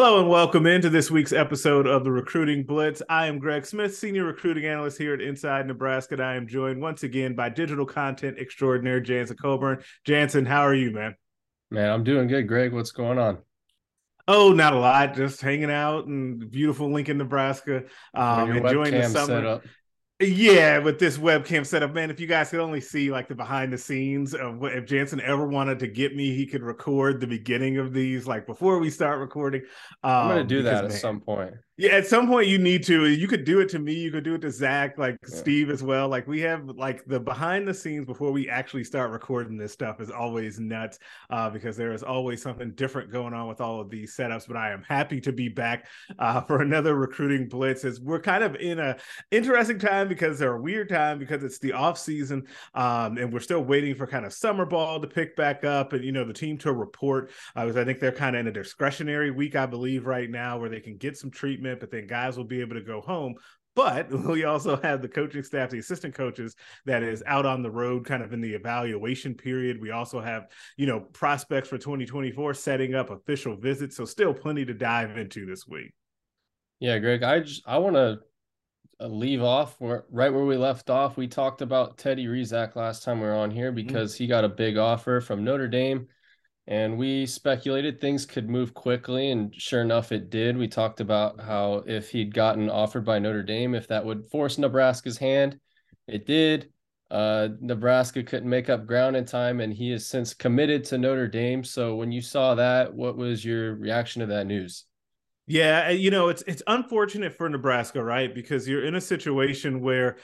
Hello and welcome into this week's episode of the Recruiting Blitz. I am Greg Smith, Senior Recruiting Analyst here at Inside Nebraska, and I am joined once again by digital content extraordinaire Jansen Coburn. Jansen, how are you, man? Man, I'm doing good, Greg. What's going on? Oh, not a lot. Just hanging out in beautiful Lincoln, Nebraska. Um, enjoying the summer. Yeah, with this webcam setup, man, if you guys could only see like the behind the scenes of what if Jansen ever wanted to get me, he could record the beginning of these like before we start recording. Um, I'm gonna um, do because, that at man, some point. Yeah, at some point you need to. You could do it to me. You could do it to Zach, like yeah. Steve as well. Like we have like the behind the scenes before we actually start recording this stuff is always nuts uh, because there is always something different going on with all of these setups. But I am happy to be back uh, for another recruiting blitz. As we're kind of in a interesting time because they're a weird time because it's the off season um, and we're still waiting for kind of summer ball to pick back up and you know the team to report uh, because I think they're kind of in a discretionary week I believe right now where they can get some treatment but then guys will be able to go home. But we also have the coaching staff, the assistant coaches that is out on the road, kind of in the evaluation period. We also have, you know, prospects for 2024 setting up official visits. So still plenty to dive into this week. Yeah, Greg, I just I want to uh, leave off where right where we left off. We talked about Teddy Rezac last time we were on here mm-hmm. because mm-hmm. he got a big offer from Notre Dame and we speculated things could move quickly and sure enough it did. We talked about how if he'd gotten offered by notre dame if that would force nebraska's hand. It did. Uh, nebraska couldn't make up ground in time and he has since committed to notre dame. So when you saw that what was your reaction to that news? Yeah you know it's it's unfortunate for nebraska right? Because you're in a situation where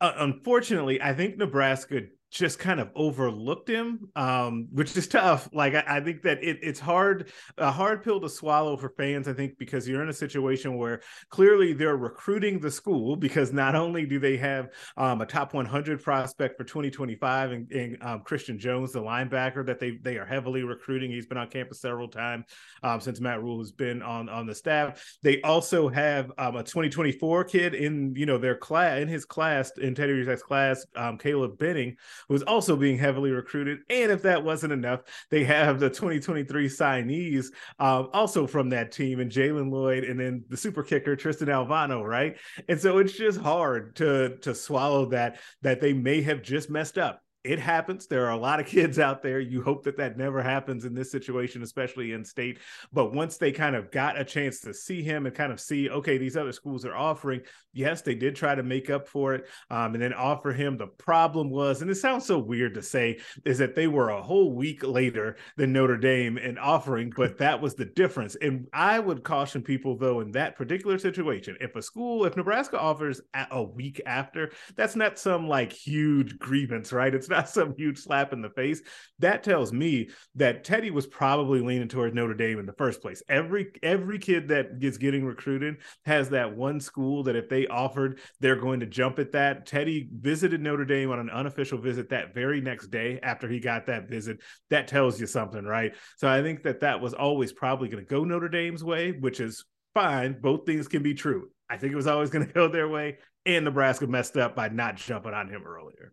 uh, unfortunately i think nebraska just kind of overlooked him, um, which is tough. Like I, I think that it, it's hard, a hard pill to swallow for fans. I think because you're in a situation where clearly they're recruiting the school because not only do they have um, a top 100 prospect for 2025 and, um, Christian Jones, the linebacker that they they are heavily recruiting. He's been on campus several times um, since Matt Rhule has been on on the staff. They also have um, a 2024 kid in you know their class in his class in Teddy Rezac's class, um, Caleb Benning is also being heavily recruited. And if that wasn't enough, they have the 2023 signees um, also from that team, and Jalen Lloyd, and then the super kicker Tristan Alvano, right? And so it's just hard to to swallow that that they may have just messed up it happens. There are a lot of kids out there. You hope that that never happens in this situation, especially in state. But once they kind of got a chance to see him and kind of see, okay, these other schools are offering, yes, they did try to make up for it um, and then offer him. The problem was, and it sounds so weird to say, is that they were a whole week later than Notre Dame in offering, but that was the difference. And I would caution people, though, in that particular situation, if a school, if Nebraska offers a week after, that's not some like huge grievance, right? It's not some huge slap in the face. That tells me that Teddy was probably leaning towards Notre Dame in the first place. Every every kid that gets getting recruited has that one school that if they offered, they're going to jump at that. Teddy visited Notre Dame on an unofficial visit that very next day after he got that visit. That tells you something, right? So I think that that was always probably going to go Notre Dame's way, which is fine. Both things can be true. I think it was always going to go their way, and Nebraska messed up by not jumping on him earlier.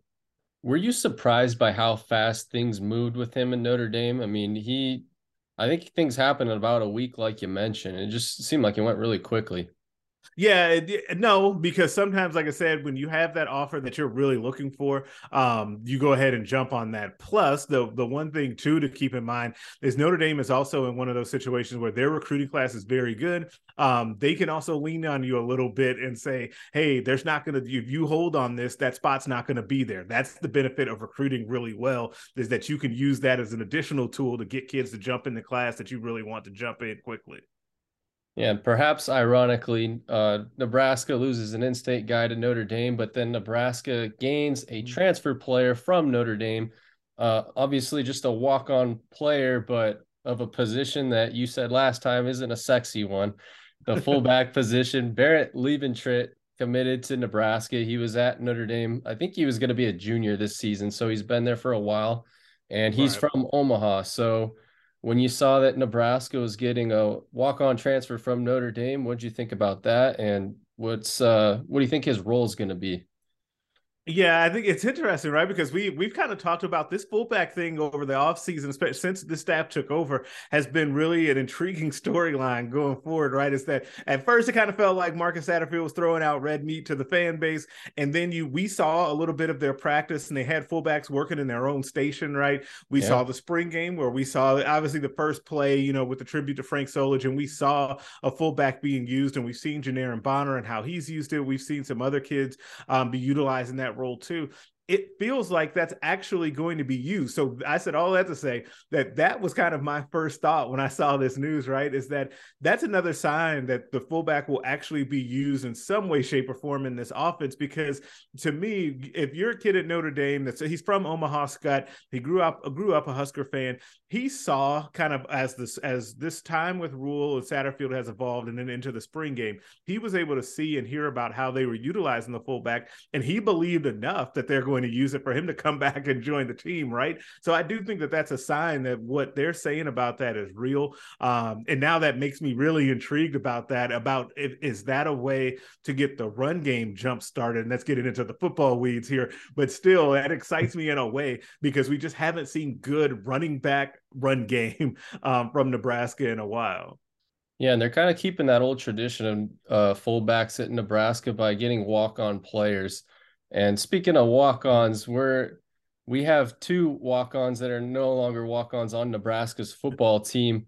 Were you surprised by how fast things moved with him in Notre Dame? I mean, he, I think things happened in about a week, like you mentioned. It just seemed like it went really quickly. Yeah, no, because sometimes, like I said, when you have that offer that you're really looking for, um, you go ahead and jump on that. Plus, the the one thing too to keep in mind is Notre Dame is also in one of those situations where their recruiting class is very good. Um, they can also lean on you a little bit and say, "Hey, there's not going to if you hold on this, that spot's not going to be there." That's the benefit of recruiting really well is that you can use that as an additional tool to get kids to jump in the class that you really want to jump in quickly. Yeah, perhaps ironically, uh, Nebraska loses an in-state guy to Notre Dame, but then Nebraska gains a mm-hmm. transfer player from Notre Dame. Uh, obviously, just a walk-on player, but of a position that you said last time isn't a sexy one. The fullback position, Barrett Liebentritt committed to Nebraska. He was at Notre Dame. I think he was going to be a junior this season, so he's been there for a while, and he's right. from Omaha. So when you saw that Nebraska was getting a walk-on transfer from Notre Dame, what did you think about that? And what's uh, what do you think his role is going to be? Yeah, I think it's interesting, right? Because we we've kind of talked about this fullback thing over the offseason, especially since the staff took over, has been really an intriguing storyline going forward, right? Is that at first it kind of felt like Marcus Satterfield was throwing out red meat to the fan base, and then you we saw a little bit of their practice, and they had fullbacks working in their own station, right? We yeah. saw the spring game where we saw obviously the first play, you know, with the tribute to Frank Solich, and we saw a fullback being used, and we've seen Janiran Bonner and how he's used it. We've seen some other kids um, be utilizing that role too it feels like that's actually going to be used. So I said all that to say that that was kind of my first thought when I saw this news, right? Is that that's another sign that the fullback will actually be used in some way, shape, or form in this offense. Because to me, if you're a kid at Notre Dame, that's he's from Omaha, Scott, he grew up grew up a Husker fan. He saw kind of as this as this time with Rhule and Satterfield has evolved, and then into the spring game, he was able to see and hear about how they were utilizing the fullback, and he believed enough that they're going going to use it for him to come back and join the team, right? So I do think that that's a sign that what they're saying about that is real. Um, and now that makes me really intrigued about that. About if, is that a way to get the run game jump started? And let's get into the football weeds here, but still, that excites me in a way because we just haven't seen good running back run game um, from Nebraska in a while. Yeah, and they're kind of keeping that old tradition of uh, fullbacks at Nebraska by getting walk-on players. And speaking of walk-ons, we're we have two walk-ons that are no longer walk-ons on Nebraska's football team.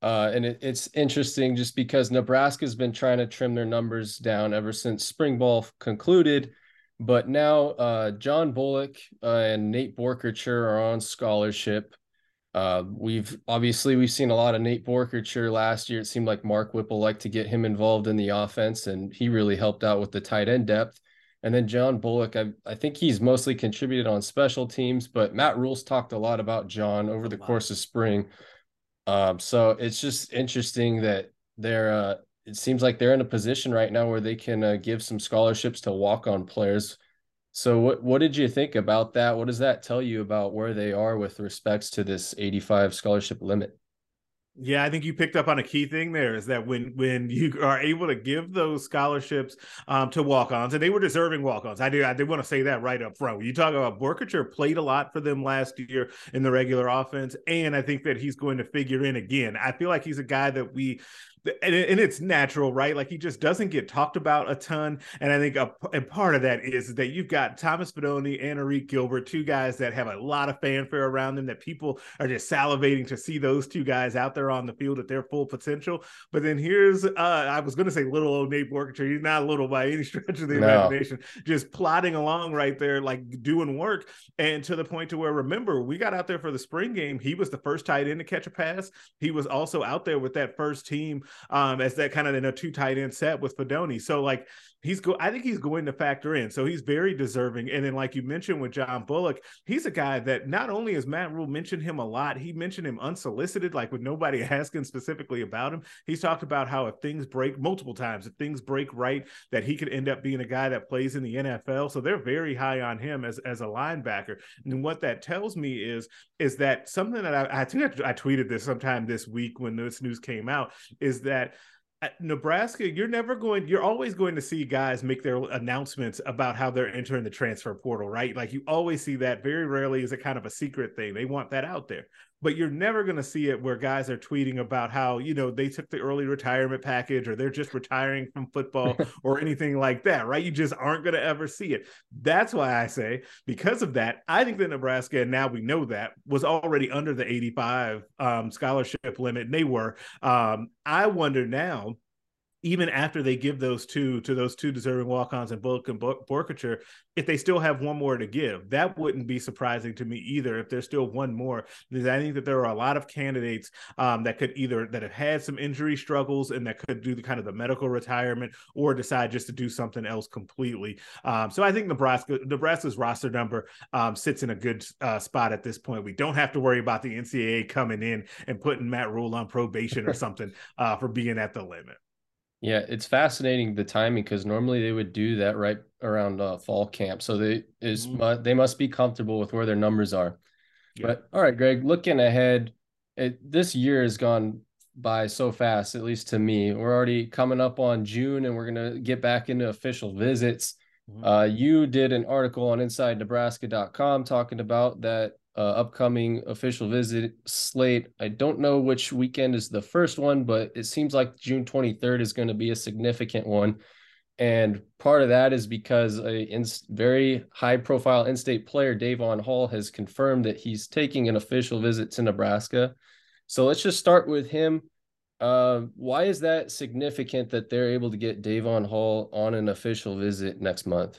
Uh, and it, it's interesting just because Nebraska's been trying to trim their numbers down ever since spring ball concluded. But now uh, John Bullock uh, and Nate Boerkircher are on scholarship. Uh, we've obviously we've seen a lot of Nate Boerkircher last year. It seemed like Mark Whipple liked to get him involved in the offense, and he really helped out with the tight end depth. And then John Bullock, I, I think he's mostly contributed on special teams, but Matt Rhule's talked a lot about John over the course of spring. Um, so it's just interesting that they're, uh, it seems like they're in a position right now where they can uh, give some scholarships to walk on players. So what, what did you think about that? What does that tell you about where they are with respects to this 85 scholarship limit? Yeah, I think you picked up on a key thing there is that when when you are able to give those scholarships um, to walk-ons, and they were deserving walk-ons. I do I did want to say that right up front. When you talk about Boerkircher played a lot for them last year in the regular offense, and I think that he's going to figure in again. I feel like he's a guy that we and, and it's natural, right? Like he just doesn't get talked about a ton. And I think a, a part of that is that you've got Thomas Fidone and Arik Gilbert, two guys that have a lot of fanfare around them, that people are just salivating to see those two guys out there on the field at their full potential. But then here's, uh, I was going to say little old Nate Boerkircher. He's not little by any stretch of the no. imagination, just plodding along right there, like doing work. And to the point to where, remember, we got out there for the spring game. He was the first tight end to catch a pass. He was also out there with that first team um, as that kind of in a two tight end set with Fidone. So like he's go I think he's going to factor in. So he's very deserving. And then like you mentioned with John Bullock, he's a guy that not only has Matt Rhule mentioned him a lot, he mentioned him unsolicited, like with nobody asking specifically about him. He's talked about how if things break multiple times, if things break right, that he could end up being a guy that plays in the NFL. So they're very high on him as, as a linebacker. And what that tells me is is that something that I, I think I, I tweeted this sometime this week when this news came out is that at Nebraska, you're never going, you're always going to see guys make their announcements about how they're entering the transfer portal, right? Like you always see that. Very rarely is it kind of a secret thing. They want that out there but you're never going to see it where guys are tweeting about how you know they took the early retirement package or they're just retiring from football or anything like that right? You just aren't going to ever see it. That's why i say because of that i think that nebraska and now we know that was already under the 85 um, scholarship limit and they were. Um, i wonder now even after they give those two to those two deserving walk-ons and Bullock and Boerkircher, if they still have one more to give, that wouldn't be surprising to me either. If there's still one more, because I think that there are a lot of candidates um, that could either that have had some injury struggles and that could do the kind of the medical retirement or decide just to do something else completely. Um, so I think Nebraska Nebraska's roster number um, sits in a good uh, spot at this point. We don't have to worry about the NCAA coming in and putting Matt Rhule on probation or something uh, for being at the limit. Yeah, it's fascinating the timing because normally they would do that right around uh, fall camp. So they is mm-hmm. they must be comfortable with where their numbers are. Yeah. But all right, Greg, looking ahead, it, this year has gone by so fast, at least to me. We're already coming up on June and we're going to get back into official visits. Mm-hmm. Uh, you did an article on InsideNebraska.com talking about that uh, upcoming official visit slate. I don't know which weekend is the first one, but it seems like June 23rd is going to be a significant one. And part of that is because a in, very high profile in state player, Davon Hall, has confirmed that he's taking an official visit to Nebraska. So let's just start with him. Uh, why is that significant that they're able to get Davon Hall on an official visit next month?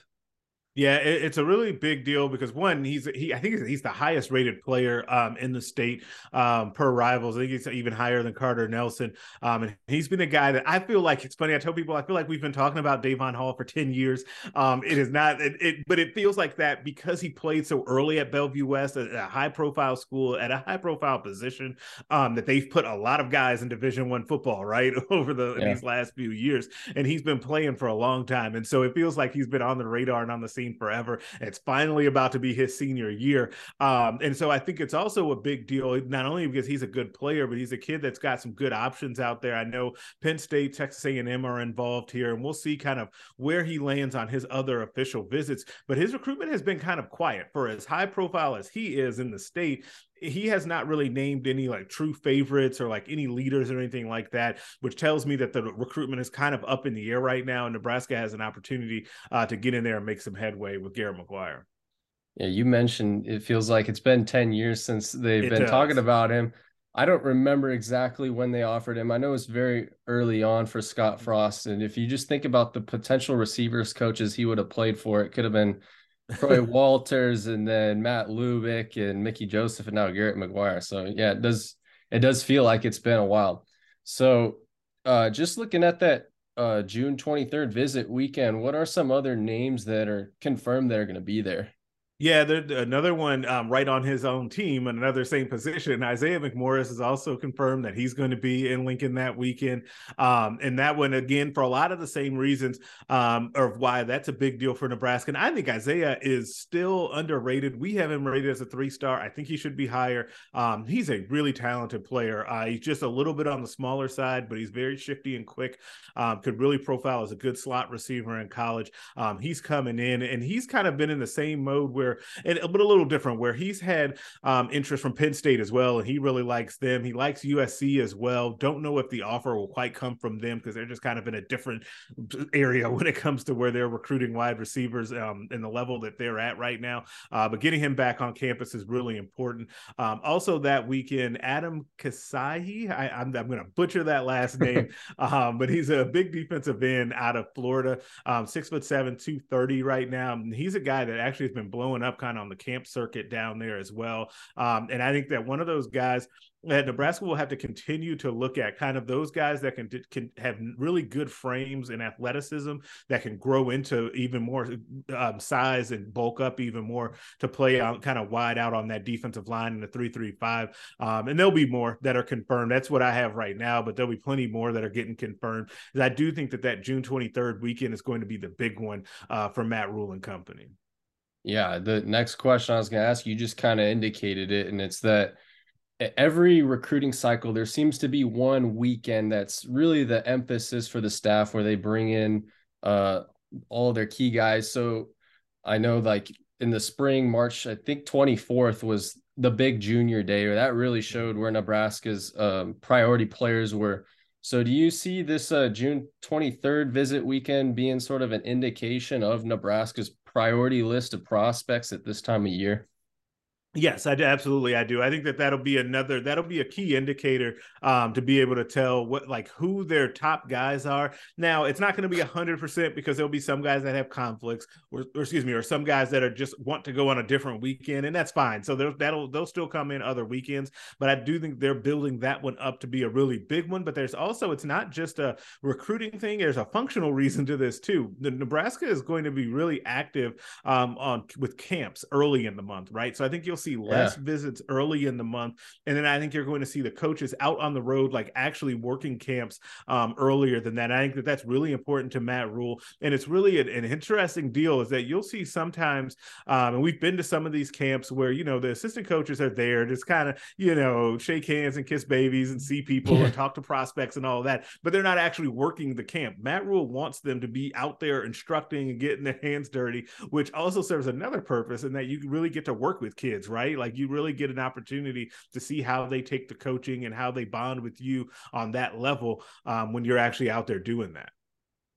Yeah, it, it's a really big deal because one, he's he I think he's, the highest rated player um, in the state um, per rivals. I think he's even higher than Carter Nelson. Um, and he's been a guy that I feel like it's funny. I tell people I feel like we've been talking about Davon Hall for ten years. Um, it is not it, it, but it feels like that because he played so early at Bellevue West, at a high profile school, at a high profile position. Um, that they've put a lot of guys in Division One football right over the yeah. these last few years, and he's been playing for a long time, and so it feels like he's been on the radar and on the scene forever. It's finally about to be his senior year. Um, and so I think it's also a big deal, not only because he's a good player, but he's a kid that's got some good options out there. I know Penn State, Texas A&M are involved here, and we'll see kind of where he lands on his other official visits. But his recruitment has been kind of quiet for as high profile as he is in the state he has not really named any like true favorites or like any leaders or anything like that, which tells me that the recruitment is kind of up in the air right now. And Nebraska has an opportunity uh, to get in there and make some headway with Garrett McGuire. Yeah, you mentioned it feels like it's been 10 years since they've it been does. talking about him. I don't remember exactly when they offered him. I know it's very early on for Scott Frost. And if you just think about the potential receivers coaches he would have played for, it could have been Troy Walters and then Matt Lubick and Mickey Joseph and now Garrett McGuire. So yeah, it does it does feel like it's been a while. So uh just looking at that uh June 23rd visit weekend, what are some other names that are confirmed that are going to be there? Yeah, another one um, right on his own team, and another same position. Isaiah McMorris has also confirmed that he's going to be in Lincoln that weekend. Um, and that one, again, for a lot of the same reasons um, of why that's a big deal for Nebraska. And I think Isaiah is still underrated. We have him rated as a three star. I think he should be higher. Um, he's a really talented player. Uh, he's just a little bit on the smaller side, but he's very shifty and quick. Um, could really profile as a good slot receiver in college. Um, he's coming in and he's kind of been in the same mode where and, but a little different, where he's had um, interest from Penn State as well, and he really likes them. He likes USC as well. Don't know if the offer will quite come from them because they're just kind of in a different area when it comes to where they're recruiting wide receivers um, in the level that they're at right now. Uh, but getting him back on campus is really important. Um, also, that weekend, Adam Kasai, I, am going to butcher that last name, um, but he's a big defensive end out of Florida, um, six foot seven, 230 right now. And he's a guy that actually has been blowing up kind of on the camp circuit down there as well. Um, and I think that one of those guys that Nebraska will have to continue to look at kind of those guys that can can have really good frames and athleticism that can grow into even more um, size and bulk up even more to play out kind of wide out on that defensive line in the three three five. Um, and there'll be more that are confirmed. That's what I have right now, but there'll be plenty more that are getting confirmed. I do think that that June twenty third weekend is going to be the big one uh, for Matt Rhule and company. Yeah, the next question I was going to ask you just kind of indicated it, and it's that every recruiting cycle there seems to be one weekend that's really the emphasis for the staff where they bring in uh, all their key guys. So I know like in the spring, March, I think 24th was the big junior day, or that really showed where Nebraska's um, priority players were. So do you see this uh, June 23rd visit weekend being sort of an indication of Nebraska's priority list of prospects at this time of year? Yes, I absolutely. I do. I think that that'll be another that'll be a key indicator um, to be able to tell what like who their top guys are. Now, it's not going to be hundred percent because there'll be some guys that have conflicts, or, or, excuse me, or some guys that are just want to go on a different weekend, and that's fine. So that'll they'll still come in other weekends. But I do think they're building that one up to be a really big one. But there's also it's not just a recruiting thing. There's a functional reason to this too. The Nebraska is going to be really active um, on with camps early in the month, right? So I think you'll see less yeah. visits early in the month, and then I think you're going to see the coaches out on the road, like actually working camps um, earlier than that. I think that that's really important to Matt Rhule, and it's really an, an interesting deal. Is that you'll see sometimes, um, and we've been to some of these camps where you know the assistant coaches are there, just kind of you know shake hands and kiss babies and see people and talk to prospects and all of that, but they're not actually working the camp. Matt Rhule wants them to be out there instructing and getting their hands dirty, which also serves another purpose in that you really get to work with kids, right? Like you really get an opportunity to see how they take the coaching and how they bond with you on that level um, when you're actually out there doing that.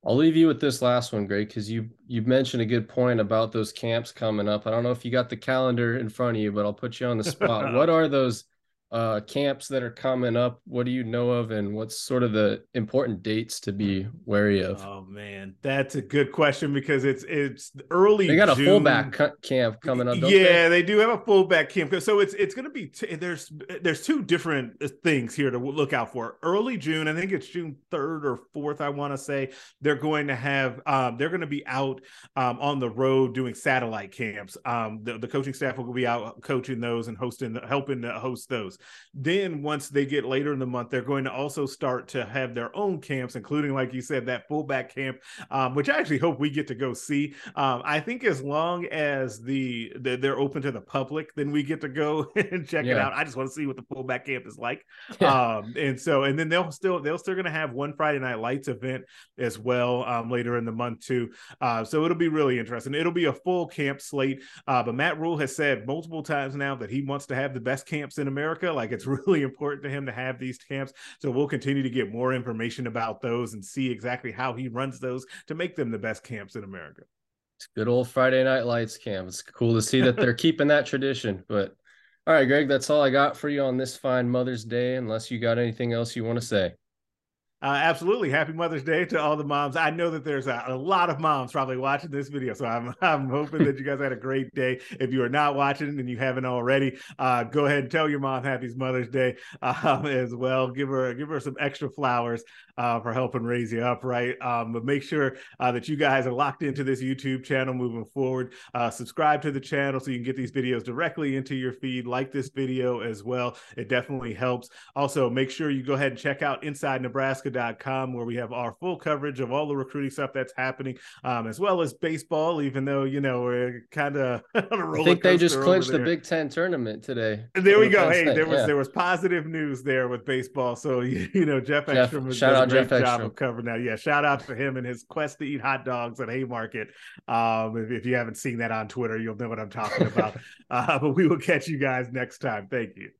I'll leave you with this last one, Greg, because you you mentioned a good point about those camps coming up. I don't know if you got the calendar in front of you, but I'll put you on the spot. what are those uh, camps that are coming up? What do you know of, and what's sort of the important dates to be wary of? Oh man, that's a good question because it's it's early. They got a June. fullback camp coming up. yeah, they? they? do have a fullback camp. So it's it's going to be t- there's there's two different uh, things here to look out for. Early June, I think it's June third or fourth. I want to say they're going to have um, they're going to be out um, on the road doing satellite camps. Um, the, the coaching staff will be out coaching those and hosting helping to host those. Then once they get later in the month, they're going to also start to have their own camps, including, like you said, that fullback camp, um, which I actually hope we get to go see. Um, I think as long as the, the, they're open to the public, then we get to go and check yeah. it out. I just want to see what the fullback camp is like. Um, and so, and then they'll still they'll still going to have one Friday Night Lights event as well um, later in the month too. Uh, so it'll be really interesting. It'll be a full camp slate. Uh, but Matt Rhule has said multiple times now that he wants to have the best camps in America. Like it's really important to him to have these camps. So we'll continue to get more information about those and see exactly how he runs those to make them the best camps in America. It's good old Friday Night Lights camp. It's cool to see that they're keeping that tradition. But all right, Greg, that's all I got for you on this fine Mother's Day, unless you got anything else you want to say. Uh, absolutely. Happy Mother's Day to all the moms. I know that there's a, a, lot of moms probably watching this video. So I'm, I'm hoping that you guys had a great day. If you are not watching and you haven't already, uh, go ahead and tell your mom Happy Mother's Day um, as well. Give her, give her some extra flowers uh, for helping raise you up, right? Um, but make sure uh, that you guys are locked into this YouTube channel moving forward. Uh, subscribe to the channel so you can get these videos directly into your feed. Like this video as well. It definitely helps. Also, make sure you go ahead and check out Inside Nebraska com where we have our full coverage of all the recruiting stuff that's happening, um, as well as baseball, even though, you know, we're kind of I think they just clinched the Big Ten tournament today. And There we go. Hey, there was yeah. there was positive news there with baseball. So you know, Jeff, Jeff Ekstrom does a great Jeff job Ekstrom. of covering that. Yeah, shout out to him and his quest to eat hot dogs at Haymarket. Um, if, if you haven't seen that on Twitter, you'll know what I'm talking about. uh, but we will catch you guys next time. Thank you.